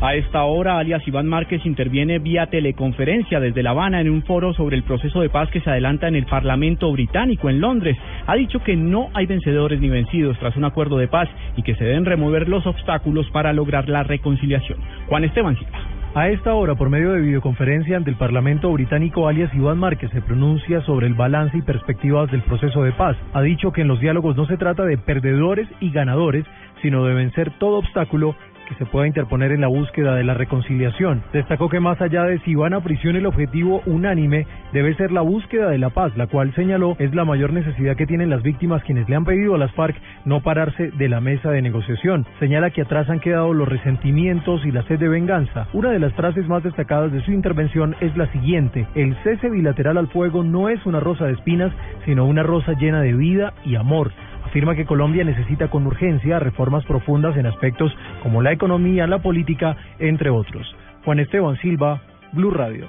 A esta hora, alias Iván Márquez interviene vía teleconferencia desde La Habana en un foro sobre el proceso de paz que se adelanta en el Parlamento británico en Londres. Ha dicho que no hay vencedores ni vencidos tras un acuerdo de paz y que se deben remover los obstáculos para lograr la reconciliación. Juan Esteban Silva. A esta hora, por medio de videoconferencia ante el Parlamento británico, alias Iván Márquez se pronuncia sobre el balance y perspectivas del proceso de paz. Ha dicho que en los diálogos no se trata de perdedores y ganadores, sino de vencer todo obstáculo que se pueda interponer en la búsqueda de la reconciliación. Destacó que más allá de si van a prisión el objetivo unánime debe ser la búsqueda de la paz, la cual señaló es la mayor necesidad que tienen las víctimas quienes le han pedido a las FARC no pararse de la mesa de negociación. Señala que atrás han quedado los resentimientos y la sed de venganza. Una de las frases más destacadas de su intervención es la siguiente, el cese bilateral al fuego no es una rosa de espinas, sino una rosa llena de vida y amor afirma que Colombia necesita con urgencia reformas profundas en aspectos como la economía, la política, entre otros. Juan Esteban Silva, Blue Radio.